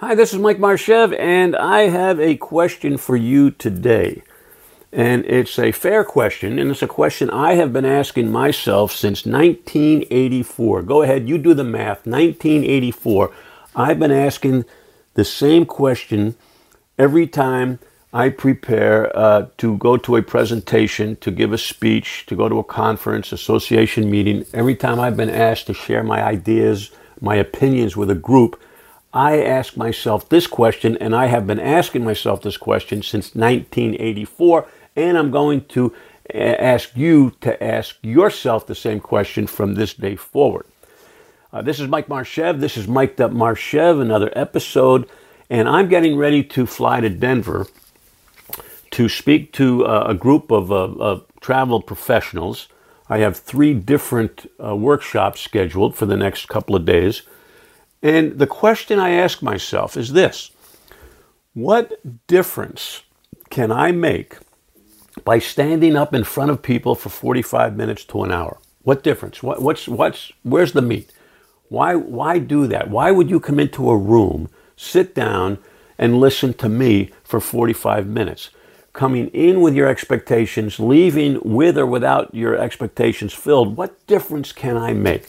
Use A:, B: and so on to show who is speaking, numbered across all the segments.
A: Hi, this is Mike Marchev, and I have a question for you today. And it's a fair question, and it's a question I have been asking myself since 1984. Go ahead, you do the math. 1984. I've been asking the same question every time I prepare uh, to go to a presentation, to give a speech, to go to a conference, association meeting. Every time I've been asked to share my ideas, my opinions with a group, I ask myself this question, and I have been asking myself this question since 1984, and I'm going to ask you to ask yourself the same question from this day forward. Uh, this is Mike Marchev. This is Mike Up Marchev, another episode, and I'm getting ready to fly to Denver to speak to uh, a group of, uh, of, travel professionals. I have three different uh, workshops scheduled for the next couple of days. And the question I ask myself is this What difference can I make by standing up in front of people for 45 minutes to an hour? What difference? What, what's, what's, where's the meat? Why, why do that? Why would you come into a room, sit down, and listen to me for 45 minutes? Coming in with your expectations, leaving with or without your expectations filled, what difference can I make?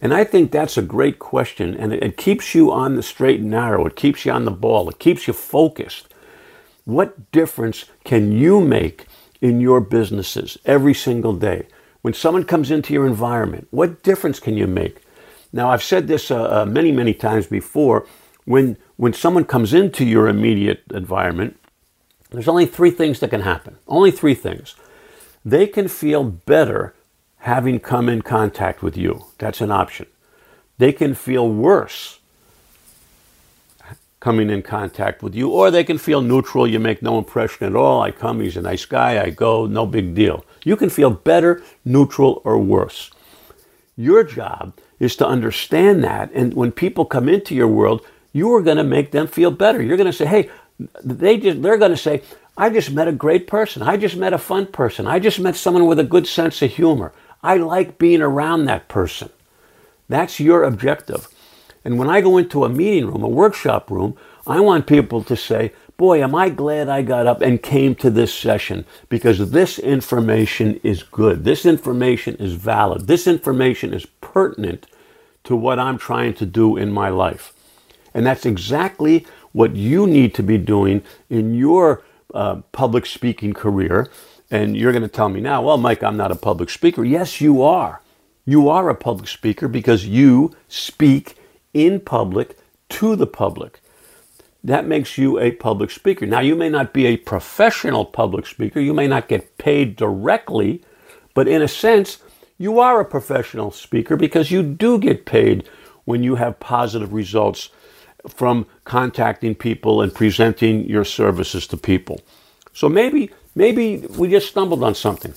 A: And I think that's a great question, and it, it, keeps you on the straight and narrow. It keeps you on the ball. It keeps you focused. What difference can you make in your businesses every single day? When someone comes into your environment, what difference can you make? Now, I've said this uh, uh, many, many times before. When, when someone comes into your immediate environment, there's only three things that can happen. Only three things. They can feel better having come in contact with you. That's an option. They can feel worse coming in contact with you, or they can feel neutral. You make no impression at all. I come, he's a nice guy, I go, no big deal. You can feel better, neutral, or worse. Your job is to understand that, and when people come into your world, you are going to make them feel better. You're going to say, hey, they just, they're going to say, I just met a great person. I just met a fun person. I just met someone with a good sense of humor. I like being around that person. That's your objective. And when I go into a meeting room, a workshop room, I want people to say, Boy, am I glad I got up and came to this session because this information is good. This information is valid. This information is pertinent to what I'm trying to do in my life. And that's exactly what you need to be doing in your uh, public speaking career and you're going to tell me now, well, Mike, I'm not a public speaker. Yes, you are. You are a public speaker because you speak in public to the public. That makes you a public speaker. Now, you may not be a professional public speaker, you may not get paid directly, but in a sense, you are a professional speaker because you do get paid when you have positive results from contacting people and presenting your services to people. So maybe Maybe we just stumbled on something.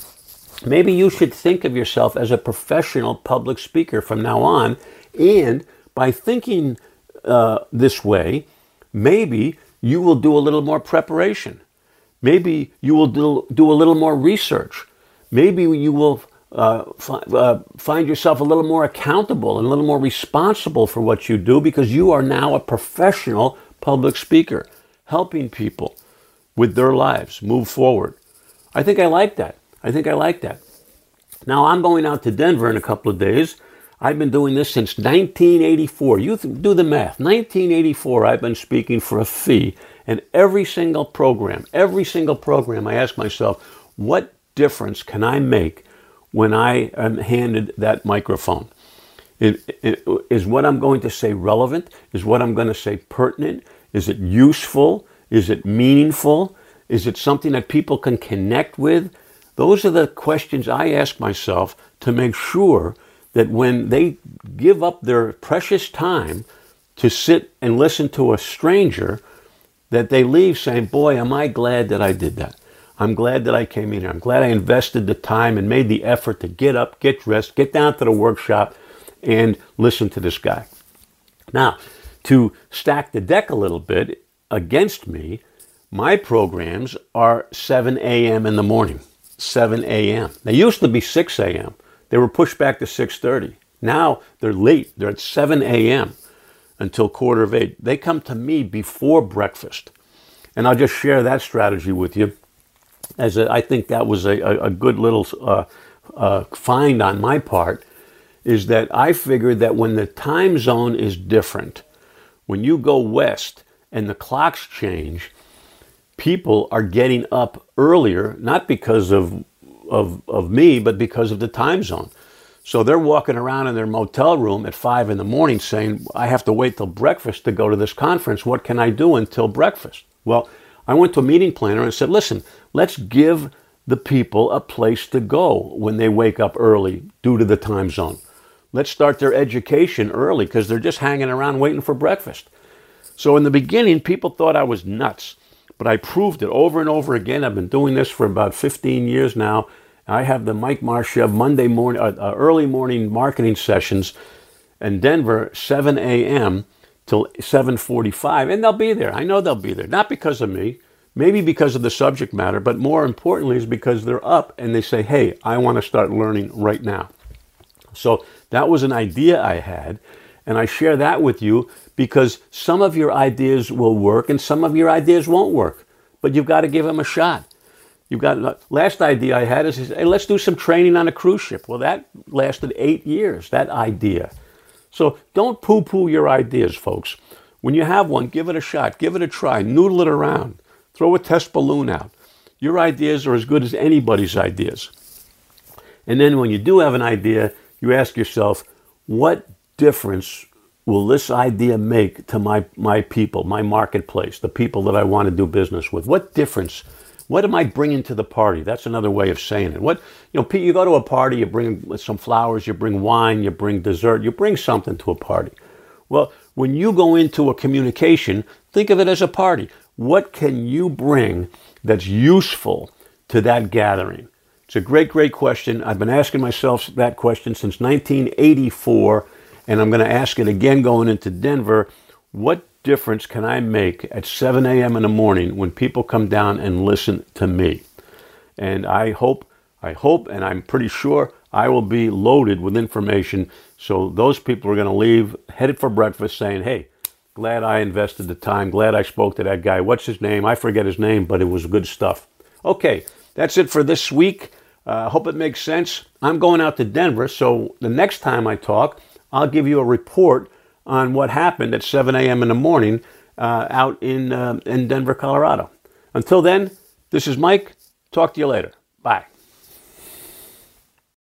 A: Maybe you should think of yourself as a professional public speaker from now on. And by thinking uh, this way, maybe you will do a little more preparation. Maybe you will do, do a little more research. Maybe you will uh, fi- uh, find yourself a little more accountable and a little more responsible for what you do because you are now a professional public speaker, helping people with their lives move forward. I think I like that. I think I like that. Now I'm going out to Denver in a couple of days. I've been doing this since 1984. You do the math. 1984, I've been speaking for a fee. And every single program, every single program, I ask myself, what difference can I make when I am handed that microphone? It, it, is what I'm going to say relevant? Is what I'm going to say pertinent? Is it useful? Is it meaningful? Is it something that people can connect with? Those are the questions I ask myself to make sure that when they give up their precious time to sit and listen to a stranger, that they leave saying, Boy, am I glad that I did that. I'm glad that I came in here. I'm glad I invested the time and made the effort to get up, get dressed, get down to the workshop, and listen to this guy. Now, to stack the deck a little bit, against me, my programs are 7 a.m. in the morning. 7 a.m. They used to be 6 a.m. They were pushed back to 6:30. Now they're late. They're at 7 a.m. until quarter of eight. They come to me before breakfast. And I'll just share that strategy with you as a, I think that was a, a, a good little uh, uh, find on my part is that I figured that when the time zone is different, when you go west and the clocks change, people are getting up earlier, not because of, of, of me, but because of the time zone. So they're walking around in their motel room at five in the morning saying, I have to wait till breakfast to go to this conference. What can I do until breakfast? Well, I went to a meeting planner and said, listen, let's give the people a place to go when they wake up early due to the time zone. Let's start their education early because they're just hanging around waiting for breakfast. So in the beginning, people thought I was nuts, but I proved it over and over again. I've been doing this for about 15 years now. I have the Mike Marchev Monday morning, uh, uh, early morning marketing sessions in Denver, 7 a.m. till 7:45, and they'll be there. I know they'll be there, not because of me, maybe because of the subject matter, but more importantly is because they're up and they say, "Hey, I want to start learning right now." So that was an idea I had, and I share that with you because some of your ideas will work and some of your ideas won't work, but you've got to give them a shot. You've got uh, last idea I had is, hey, let's do some training on a cruise ship. Well, that lasted eight years. That idea. So don't poo-poo your ideas, folks. When you have one, give it a shot, give it a try, noodle it around, throw a test balloon out. Your ideas are as good as anybody's ideas. And then when you do have an idea, you ask yourself, what difference will this idea make to my, my people, my marketplace, the people that I want to do business with? What difference what am I bringing to the party? That's another way of saying it. What you know, Pete, you go to a party, you bring some flowers, you bring wine, you bring dessert, you bring something to a party. Well, when you go into a communication, think of it as a party. What can you bring that's useful to that gathering? It's a great, great question. I've been asking myself that question since 1984, and I'm going to ask it again going into Denver. What difference can I make at 7 a.m. in the morning when people come down and listen to me? And I hope, I hope, and I'm pretty sure I will be loaded with information. So those people are going to leave headed for breakfast saying, hey, glad I invested the time. Glad I spoke to that guy. What's his name? I forget his name, but it was good stuff. Okay, that's it for this week. I uh, hope it makes sense. I'm going out to Denver, so the next time I talk, I'll give you a report on what happened at 7 a.m. in the morning uh, out in, uh, in Denver, Colorado. Until then, this is Mike. Talk to you later. Bye.